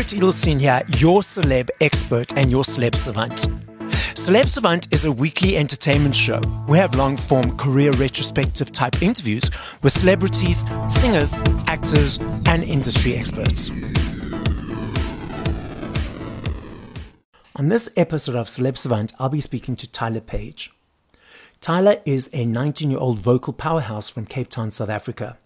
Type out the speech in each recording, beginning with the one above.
Barret Edelstein here, your celeb expert and your celeb savant. Celeb Savant is a weekly entertainment show. We have long form career retrospective type interviews with celebrities, singers, actors, and industry experts. On this episode of Celeb Savant, I'll be speaking to Tyler Page. Tyler is a 19 year old vocal powerhouse from Cape Town, South Africa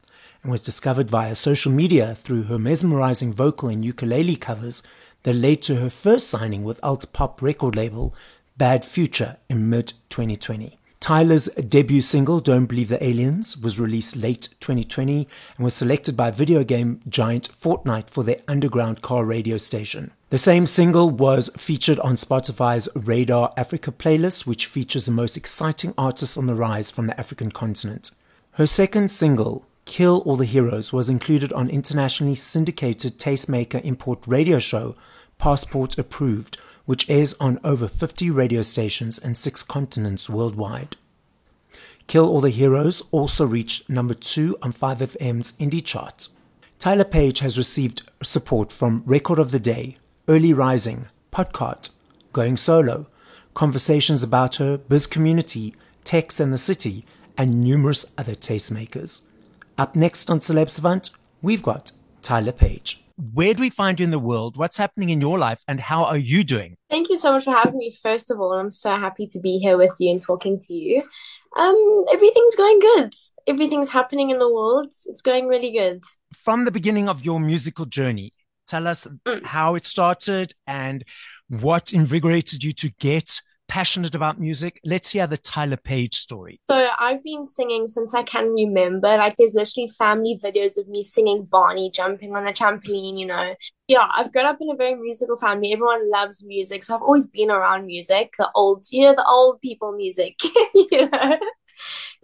and was discovered via social media through her mesmerizing vocal and ukulele covers that led to her first signing with alt pop record label Bad Future in mid 2020. Tyler's debut single, Don't Believe the Aliens, was released late 2020 and was selected by video game giant Fortnite for their underground car radio station. The same single was featured on Spotify's Radar Africa playlist, which features the most exciting artists on the rise from the African continent. Her second single, Kill All the Heroes was included on internationally syndicated tastemaker import radio show Passport Approved, which airs on over 50 radio stations and six continents worldwide. Kill All the Heroes also reached number two on 5FM's indie chart. Tyler Page has received support from Record of the Day, Early Rising, Podcast, Going Solo, Conversations About Her, Biz Community, Tex and the City, and numerous other tastemakers. Up next on Celeb Savant, we've got Tyler Page. Where do we find you in the world? What's happening in your life and how are you doing? Thank you so much for having me. First of all, I'm so happy to be here with you and talking to you. Um, everything's going good. Everything's happening in the world. It's going really good. From the beginning of your musical journey, tell us mm. how it started and what invigorated you to get passionate about music. Let's hear the Tyler Page story. So I've been singing since I can remember. Like there's literally family videos of me singing Barney jumping on the trampoline, you know. Yeah, I've grown up in a very musical family. Everyone loves music. So I've always been around music, the old, you know, the old people music, you know.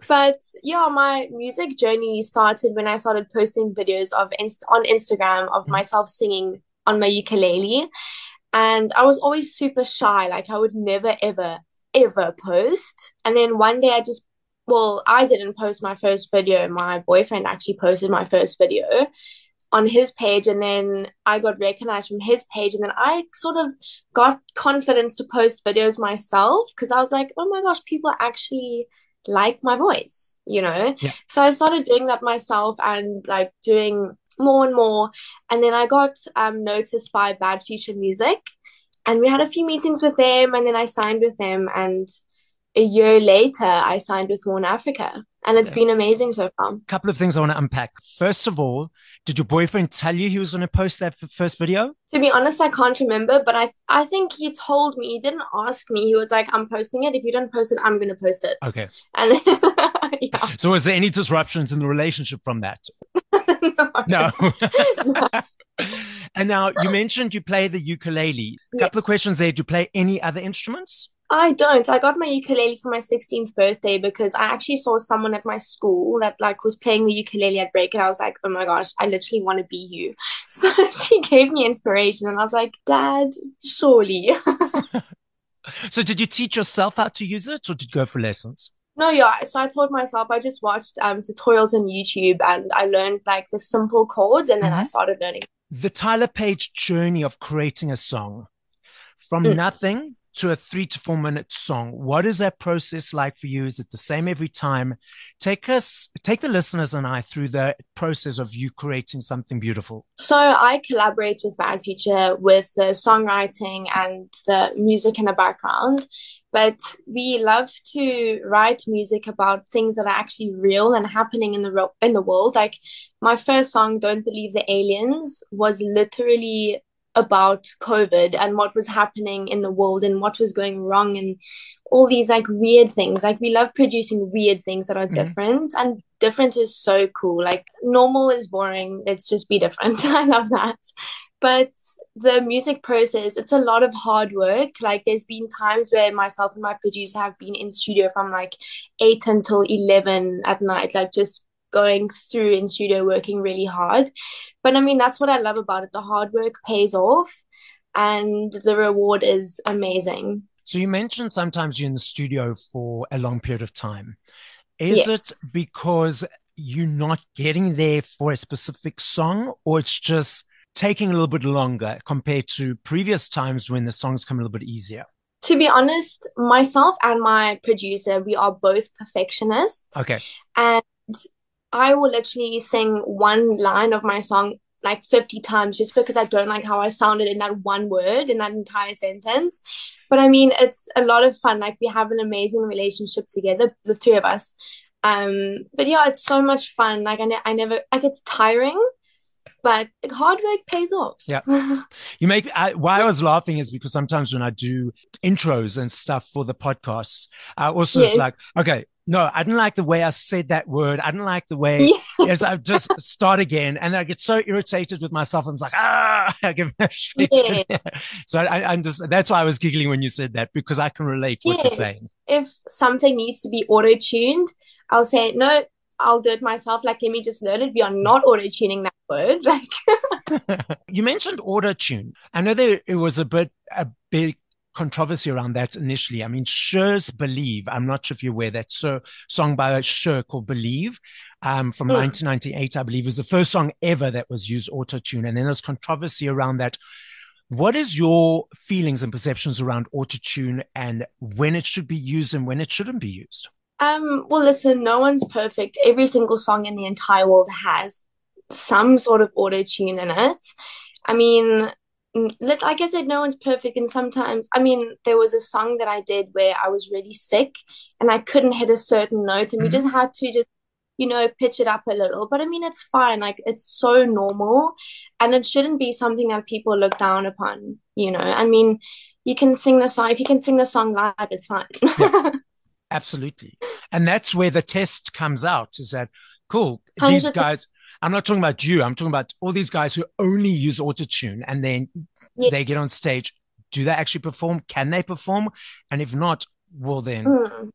But yeah, my music journey started when I started posting videos of inst- on Instagram of mm-hmm. myself singing on my ukulele and I was always super shy. Like I would never, ever, ever post. And then one day I just, well, I didn't post my first video. My boyfriend actually posted my first video on his page. And then I got recognized from his page. And then I sort of got confidence to post videos myself because I was like, oh my gosh, people actually like my voice, you know? Yeah. So I started doing that myself and like doing more and more. And then I got um, noticed by Bad Future Music, and we had a few meetings with them, and then I signed with them. And a year later, I signed with Warner Africa, and it's yeah. been amazing so far. A couple of things I want to unpack. First of all, did your boyfriend tell you he was going to post that first video? To be honest, I can't remember, but I I think he told me. He didn't ask me. He was like, "I'm posting it. If you don't post it, I'm going to post it." Okay. And then, yeah. So, was there any disruptions in the relationship from that? no. no. and now you mentioned you play the ukulele. A couple yeah. of questions there. Do you play any other instruments? I don't. I got my ukulele for my 16th birthday because I actually saw someone at my school that like was playing the ukulele at break and I was like, "Oh my gosh, I literally want to be you." So she gave me inspiration and I was like, "Dad, surely." so did you teach yourself how to use it or did you go for lessons? No, yeah. So I told myself I just watched um, tutorials on YouTube and I learned like the simple chords and then mm-hmm. I started learning. The Tyler Page journey of creating a song from mm. nothing to a three to four minute song. What is that process like for you? Is it the same every time? Take us, take the listeners and I through the process of you creating something beautiful. So I collaborate with Bad Future with the songwriting and the music in the background. But we love to write music about things that are actually real and happening in the in the world. Like my first song, "Don't Believe the Aliens," was literally about COVID and what was happening in the world and what was going wrong and all these like weird things. Like we love producing weird things that are mm-hmm. different and difference is so cool. Like normal is boring. Let's just be different. I love that. But the music process, it's a lot of hard work. Like there's been times where myself and my producer have been in studio from like eight until 11 at night, like just going through in studio working really hard. But I mean, that's what I love about it. The hard work pays off and the reward is amazing. So you mentioned sometimes you're in the studio for a long period of time. Is yes. it because you're not getting there for a specific song or it's just taking a little bit longer compared to previous times when the songs come a little bit easier? To be honest, myself and my producer, we are both perfectionists. Okay. And I will literally sing one line of my song like 50 times just because I don't like how I sounded in that one word in that entire sentence. But I mean, it's a lot of fun. Like we have an amazing relationship together, the three of us. Um, but yeah, it's so much fun. Like I, ne- I never like it's tiring, but hard work pays off. Yeah. You make I, why I was laughing is because sometimes when I do intros and stuff for the podcasts, I also yes. like, okay, no, I didn't like the way I said that word. I didn't like the way yes, I just start again. And I get so irritated with myself. I'm like, ah, I give yeah. So I, am just, that's why I was giggling when you said that because I can relate what yeah. you're saying. If something needs to be auto tuned, I'll say, no, I'll do it myself. Like, let me just learn it. We are not auto tuning that word. Like, you mentioned auto tune. I know there it was a bit a big controversy around that initially. I mean, Cher's Believe. I'm not sure if you're aware that so song by Cher called Believe, um, from mm. 1998, I believe, was the first song ever that was used auto tune. And then there's controversy around that. What is your feelings and perceptions around auto tune and when it should be used and when it shouldn't be used? Um, well, listen, no one's perfect. Every single song in the entire world has some sort of auto tune in it. I mean, like I said, no one's perfect. And sometimes, I mean, there was a song that I did where I was really sick and I couldn't hit a certain note, and mm-hmm. we just had to just, you know, pitch it up a little. But I mean, it's fine. Like, it's so normal. And it shouldn't be something that people look down upon, you know. I mean, you can sing the song, if you can sing the song live, it's fine. Yeah. Absolutely. And that's where the test comes out is that, cool, these guys, I'm not talking about you. I'm talking about all these guys who only use autotune and then yeah. they get on stage. Do they actually perform? Can they perform? And if not, well, then. Mm.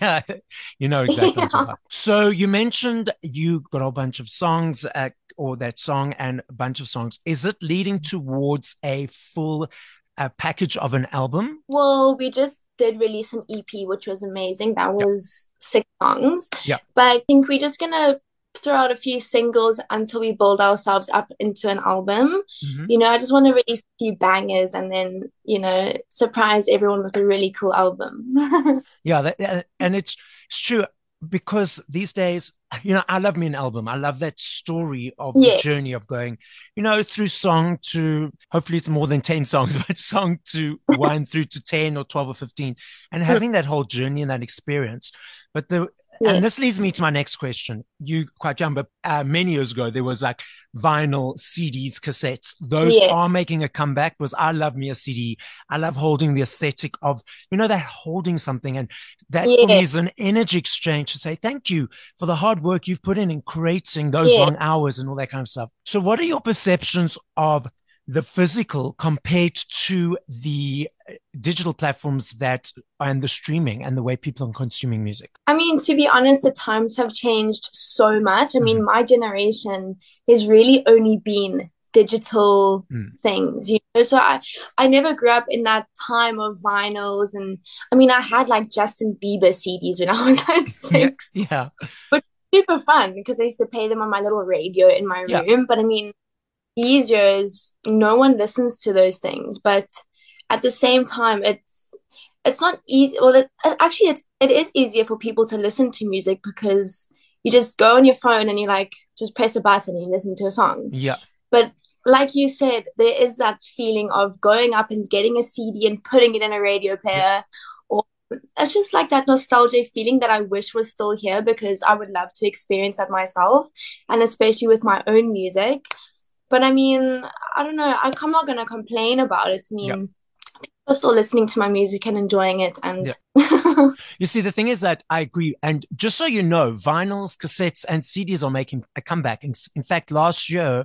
yeah, you know exactly yeah. So you mentioned you got a bunch of songs uh, or that song and a bunch of songs. Is it leading towards a full a package of an album? Well, we just did release an EP, which was amazing. That was yep. six songs. Yeah. But I think we're just gonna throw out a few singles until we build ourselves up into an album. Mm-hmm. You know, I just want to release a few bangers and then, you know, surprise everyone with a really cool album. yeah, that, and it's, it's true because these days, you know, I love me an album. I love that story of yeah. the journey of going, you know, through song to hopefully it's more than 10 songs, but song to one through to 10 or 12 or 15 and having that whole journey and that experience. But the yeah. And this leads me to my next question. You quite young, but uh, many years ago, there was like vinyl CDs, cassettes. Those are making a comeback Was I love me a CD. I love holding the aesthetic of, you know, that holding something. And that yeah. for me is an energy exchange to say thank you for the hard work you've put in in creating those long hours and all that kind of stuff. So what are your perceptions of the physical compared to the uh, digital platforms that and the streaming and the way people are consuming music? I mean, to be honest, the times have changed so much. I mean, mm. my generation has really only been digital mm. things you know so i i never grew up in that time of vinyls and i mean i had like justin bieber cds when i was like six yeah, yeah. but super fun because i used to play them on my little radio in my room yeah. but i mean these years no one listens to those things but at the same time it's it's not easy well it, actually it's it is easier for people to listen to music because you just go on your phone and you like just press a button and you listen to a song. Yeah. But like you said there is that feeling of going up and getting a cd and putting it in a radio player yeah. or it's just like that nostalgic feeling that i wish was still here because i would love to experience that myself and especially with my own music but I mean, I don't know. I, am not going to complain about it. I mean, yep. people are still listening to my music and enjoying it. And yep. you see, the thing is that I agree. And just so you know, vinyls, cassettes, and CDs are making a comeback. In, in fact, last year,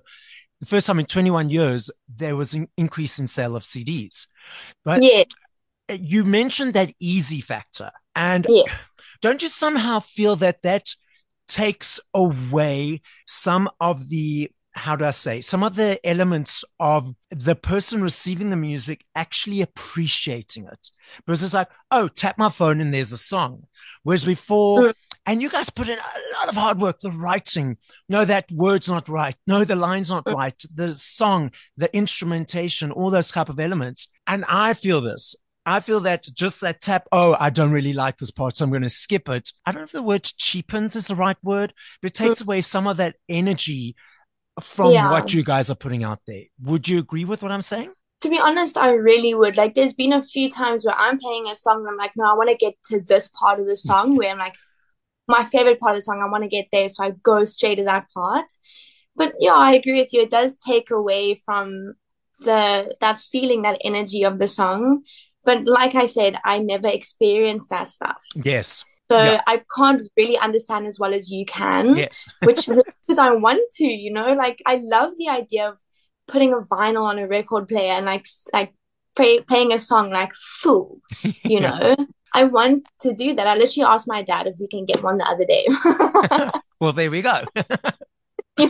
the first time in 21 years, there was an increase in sale of CDs. But yeah. Eh, you mentioned that easy factor. And yes. don't you somehow feel that that takes away some of the how do I say, some of the elements of the person receiving the music actually appreciating it. Because it's like, oh, tap my phone and there's a song. Whereas before, mm. And you guys put in a lot of hard work, the writing. No, that word's not right. No, the line's not Mm. right. The song, the instrumentation, all those type of elements. And I feel this. I feel that just that tap, oh, I don't really like this part, so I'm going to skip it. I don't know if the word cheapens is the right word, but it takes away some of that energy from Yeah. what you guys are putting out there. Would you agree with what I'm saying? To be honest, I really would. Like, there's been a few times where I'm playing a song and I'm like, no, I want to get to this part of the song where I'm like, my favorite part of the song, I want to get there. So I go straight to that part. But yeah, I agree with you. It does take away from the that feeling, that energy of the song. But like I said, I never experienced that stuff. Yes. So Yeah. I can't really understand as well as you can Yes. which because I want to, you know, like I love the idea of putting a vinyl on a record player and like like play, playing a song like full, you Yeah. know. I want to do that. I literally asked my dad if we can get one the other day. Well, there we go. Yeah.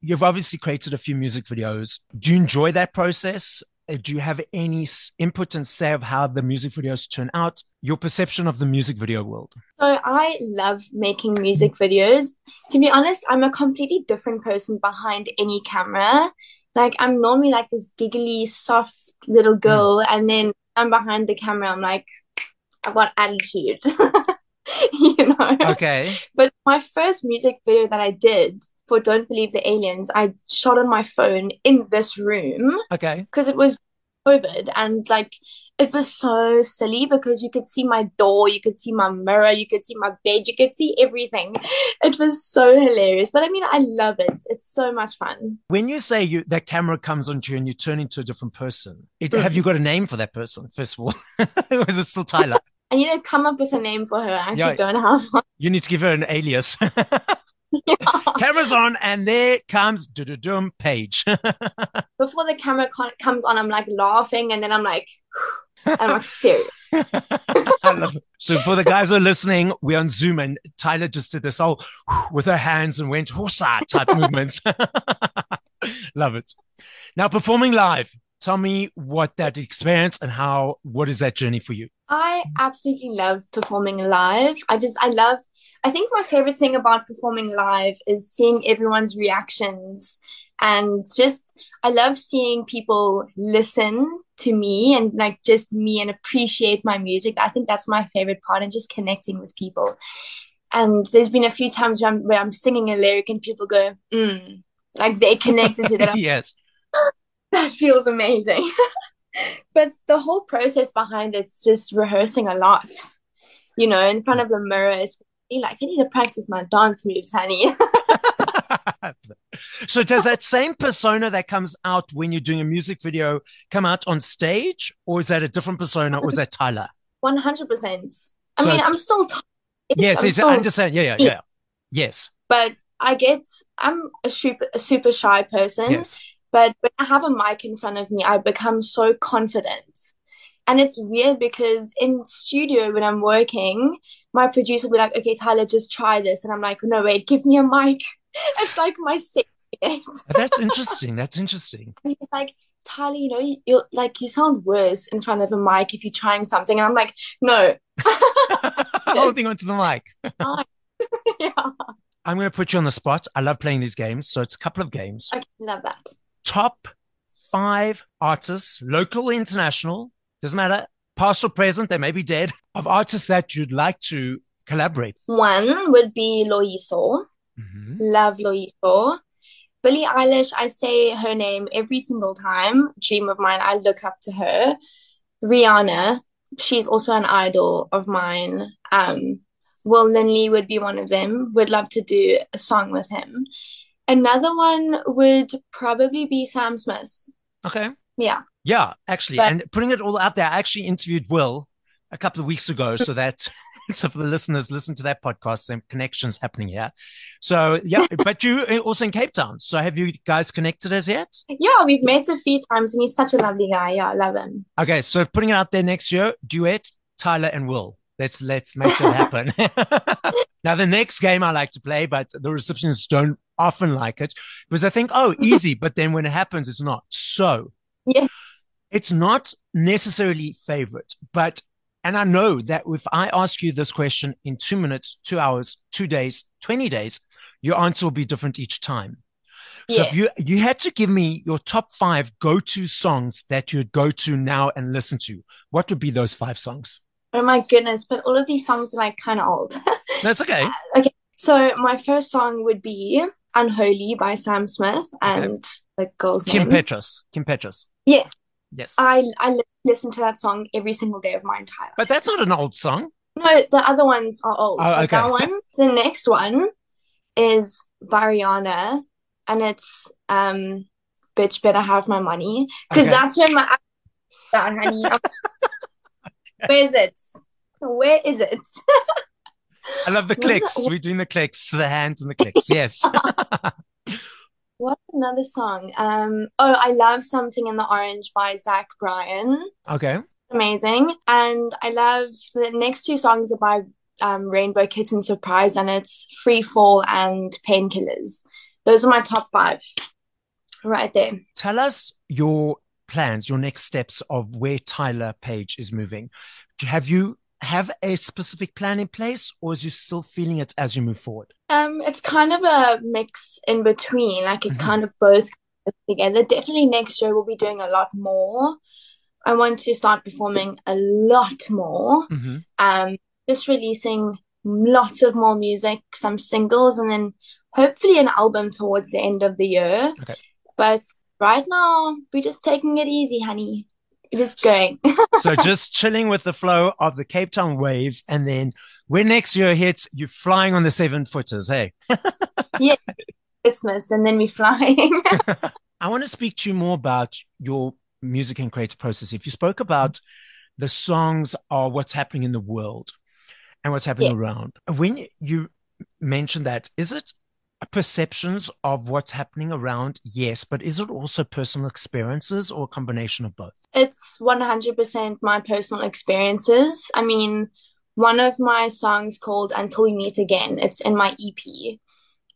You've obviously created a few music videos. Do you enjoy that process? Uh, Do you have any input and say of how the music videos turn out? Your perception of the music video world? So I love making music videos. To be honest, I'm a completely different person behind any camera. Like I'm normally like this giggly, soft little girl, and then I'm behind the camera. I'm like, I've got attitude, you know. Okay. But my first music video that I did for Don't Believe the Aliens, I shot on my phone in this room Okay. because it was COVID and like it was so silly because you could see my door, you could see my mirror, you could see my bed, you could see everything. It was so hilarious. But I mean, I love it. It's so much fun. When you say you that camera comes onto you and you turn into a different person, it, have you mm. got a name for that person, first of all? or is it still Tyler? I need to come up with a name for her. I actually Yeah. don't have one. You need to give her an alias. Camera's on, and there comes dum page. Before the camera con- comes on, I'm like laughing and then I'm like, I'm like serious. I love it. So for the guys who are listening, we're on Zoom and Tyler just did this all with her hands and went hosa type movements. love it. Now performing live, tell me what that experience and how, what is that journey for you? I absolutely love performing live. I just, I love, I think my favorite thing about performing live is seeing everyone's reactions and just, I love seeing people listen to me and like just me and appreciate my music. I think that's my favorite part and just connecting with people. And there's been a few times where I'm, where I'm singing a lyric and people go, mm, like they connected to that. yes. that feels amazing. but the whole process behind it's just rehearsing a lot, you know, in front of the mirror. Is like I need to practice my dance moves, honey. so does that same persona that comes out when you're doing a music video come out on stage or is that a different persona or is that Tyler? One hundred percent. I So mean, I'm still tired, Yes, I'm still- I understand. Yeah, yeah, yeah. Yes, but I get I'm a super a super shy person. yes. But when I have a mic in front of me, I become so confident. And it's weird because in studio when I'm working, my producer will be like, okay, Tyler, just try this. And I'm like, no, wait, give me a mic. It's like my safety. That's interesting. That's interesting. And he's like, Tyler, you know, you, you're like, you sound worse in front of a mic if you're trying something. And I'm like, no. Holding onto the mic. yeah. I'm going to put you on the spot. I love playing these games. So it's a couple of games. I love that. Top five artists, local, international, doesn't matter, past or present, they may be dead, of artists that you'd like to collaborate. One would be Loyiso. Mhm. Love Loyiso. Billie Eilish, I say her name every single time. Dream of mine, I look up to her. Rihanna, she's also an idol of mine. Um, Will Linley would be one of them. Would love to do a song with him. Another one would probably be Sam Smith. Okay. Yeah. Yeah, actually. But- and putting it all out there, I actually interviewed Will a couple of weeks ago. So that, so for the listeners, listen to that podcast, some connections happening here. So yeah, but you uh, also in Cape Town. So have you guys connected as yet? Yeah, we've met a few times and he's such a lovely guy. Yeah, I love him. Okay. So putting it out there next year, duet, Tyler and Will. Let's, let's make that happen. now, the next game I like to play, but the receptionists don't often like it because I think, oh, easy. but then when it happens, it's not. So Yeah. it's not necessarily favorite, but And I know that if I ask you this question in two minutes, two hours, two days, 20 days, your answer will be different each time. So Yes. if you you had to give me your top five go-to songs that you'd go to now and listen to, what would be those five songs? Oh my goodness, but all of these songs are like kind of old. That's okay. Okay. So my first song would be Unholy by Sam Smith and the girl's Kim name. Petras. Kim Petras. Yes, Yes. I I li- listen to that song every single day of my entire But that's not an old song. No, the other ones are old. Oh, okay. that one, the next one is by Rihanna, and it's um, "Bitch Better Have My Money" because Okay. that's when my that honey. Where is it? Where is it? I love the What is it? clicks. We're doing the clicks, the hands and the clicks. Yes. What's another song? Um, oh, I love "Something in the Orange" by Zach Bryan. okay. Amazing, and I love the next two songs are by um, Rainbow Kitten Surprise, and it's "Free Fall" and "Painkillers." Those are my top five, right there. Tell us your plans, your next steps of where Tyler Page is moving. Do- Have you have a specific plan in place or is you still feeling it as you move forward? Um, it's kind of a mix in between. Like it's Mhm. kind of both together. Definitely next year we'll be doing a lot more. I want to start performing a lot more. Mm-hmm. Um, just releasing lots of more music, some singles, and then hopefully an album towards the end of the year. Okay. But right now we're just taking it easy, honey. We're just going. So just chilling with the flow of the Cape Town waves. And then when next year hits, you're flying on the seven footers. Hey, yeah, Christmas, and then we're flying. I want to speak to you more about your music and creative process. If you spoke about the songs are what's happening in the world and what's happening Yeah. around. When you mentioned that, is it perceptions of what's happening around? Yes, but is it also personal experiences or a combination of both? It's 100% my personal experiences. I mean, one of my songs called Until We Meet Again, it's in my EP.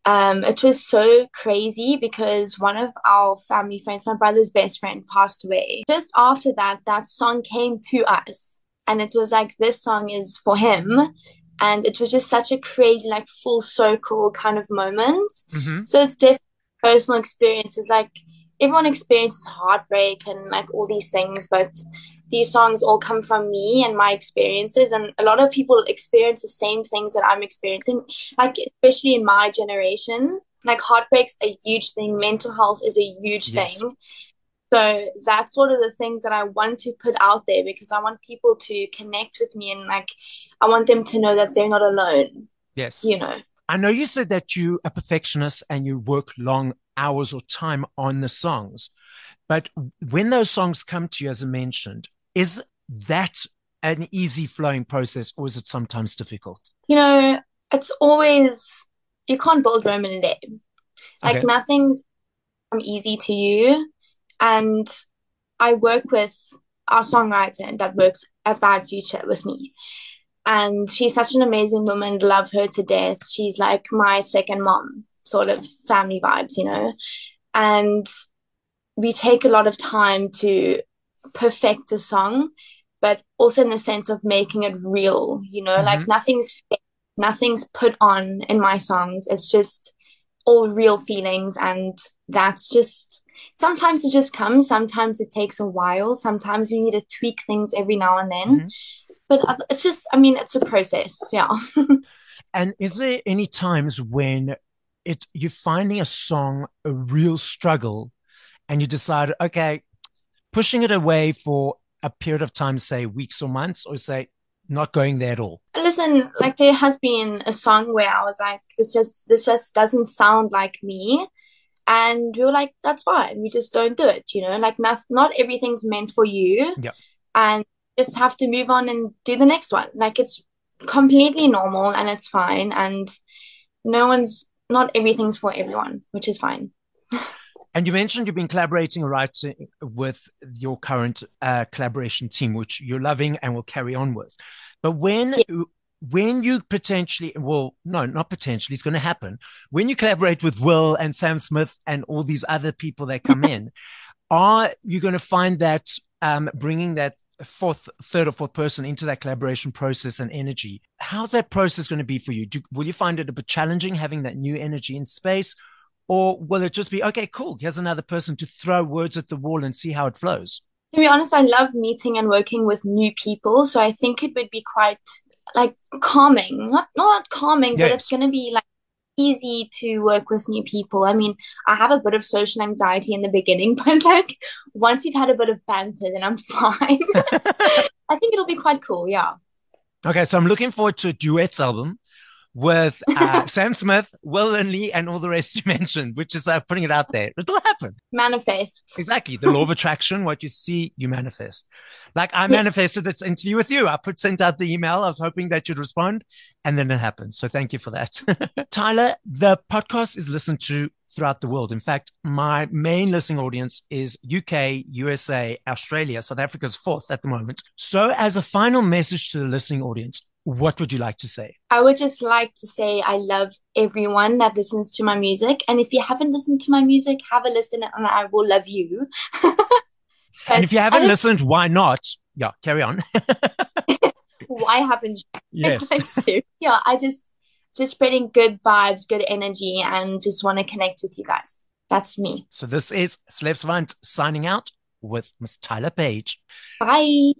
Um, it was so crazy because one of our family friends, my brother's best friend, passed away. Just after that, that song came to us. And it was like, this song is for him. And it was just such a crazy, like, full circle kind of moment. Mm-hmm. So it's definitely personal experiences. Like everyone experiences heartbreak and like all these things, but these songs all come from me and my experiences. And a lot of people experience the same things that I'm experiencing, like especially in my generation. Like heartbreak's a huge thing, mental health is a huge Yes. thing. So that's one of the things that I want to put out there because I want people to connect with me and like I want them to know that they're not alone, Yes. you know. I know you said that you are a perfectionist and you work long hours or time on the songs, but when those songs come to you, as I mentioned, is that an easy flowing process or is it sometimes difficult? You know, it's always you can't build Roman in a day. Like Okay. nothing's easy to you. And I work with our songwriter that works at Bad Future with me. And she's such an amazing woman, love her to death. She's like my second mom, sort of family vibes, you know. And we take a lot of time to perfect a song, but also in the sense of making it real, you know, like mm-hmm. nothing's nothing's put on in my songs. It's just all real feelings, and that's just sometimes it just comes, sometimes it takes a while, sometimes you need to tweak things every now and then. Mhm. But it's just, I mean, it's a process, yeah. And is there any times when it you're finding a song a real struggle and you decide, okay, pushing it away for a period of time, say weeks or months, or say not going there at all? Listen, like there has been a song where I was like, this just this just doesn't sound like me. And we were like, that's fine. We just don't do it, you know, like not not everything's meant for you. Yeah. And just have to move on and do the next one. Like it's completely normal and it's fine. And no one's not everything's for everyone, which is fine. And you mentioned you've been collaborating or writing with your current uh, collaboration team, which you're loving and will carry on with. But when when you potentially, well, no, not potentially, it's going to happen. When you collaborate with Will and Sam Smith and all these other people that come in, are you going to find that um, bringing that fourth, third or fourth person into that collaboration process and energy. How's that process going to be for you? Do, will you find it a bit challenging having that new energy in space? Or will it just be, okay, cool, here's another person to throw words at the wall and see how it flows? To be honest, I love meeting and working with new people. So I think it would be quite like calming. Not not calming, but it's gonna be like easy to work with new people. I mean, I have a bit of social anxiety in the beginning, but like once we've had a bit of banter, then I'm fine. I think it'll be quite cool. Yeah. Okay, so I'm looking forward to a duets album with uh, Sam Smith, Will Linley, and all the rest you mentioned, which is uh, putting it out there. It'll happen. Manifest. Exactly. The law of attraction, what you see, you manifest. Like I manifested this interview with you. I put sent out the email. I was hoping that you'd respond and then it happened. So thank you for that. Tyler, the podcast is listened to throughout the world. In fact, my main listening audience is UK, USA, Australia, South Africa's fourth at the moment. So as a final message to the listening audience, what would you like to say? I would just like to say I love everyone that listens to my music. And if you haven't listened to my music, have a listen and I will love you. and if you haven't listened, why not? Yeah, carry on. why haven't you? Yes. yeah, I just just spreading good vibes, good energy, and just want to connect with you guys. That's me. So this is Celeb Savant signing out with Miss Tyler Page. Bye.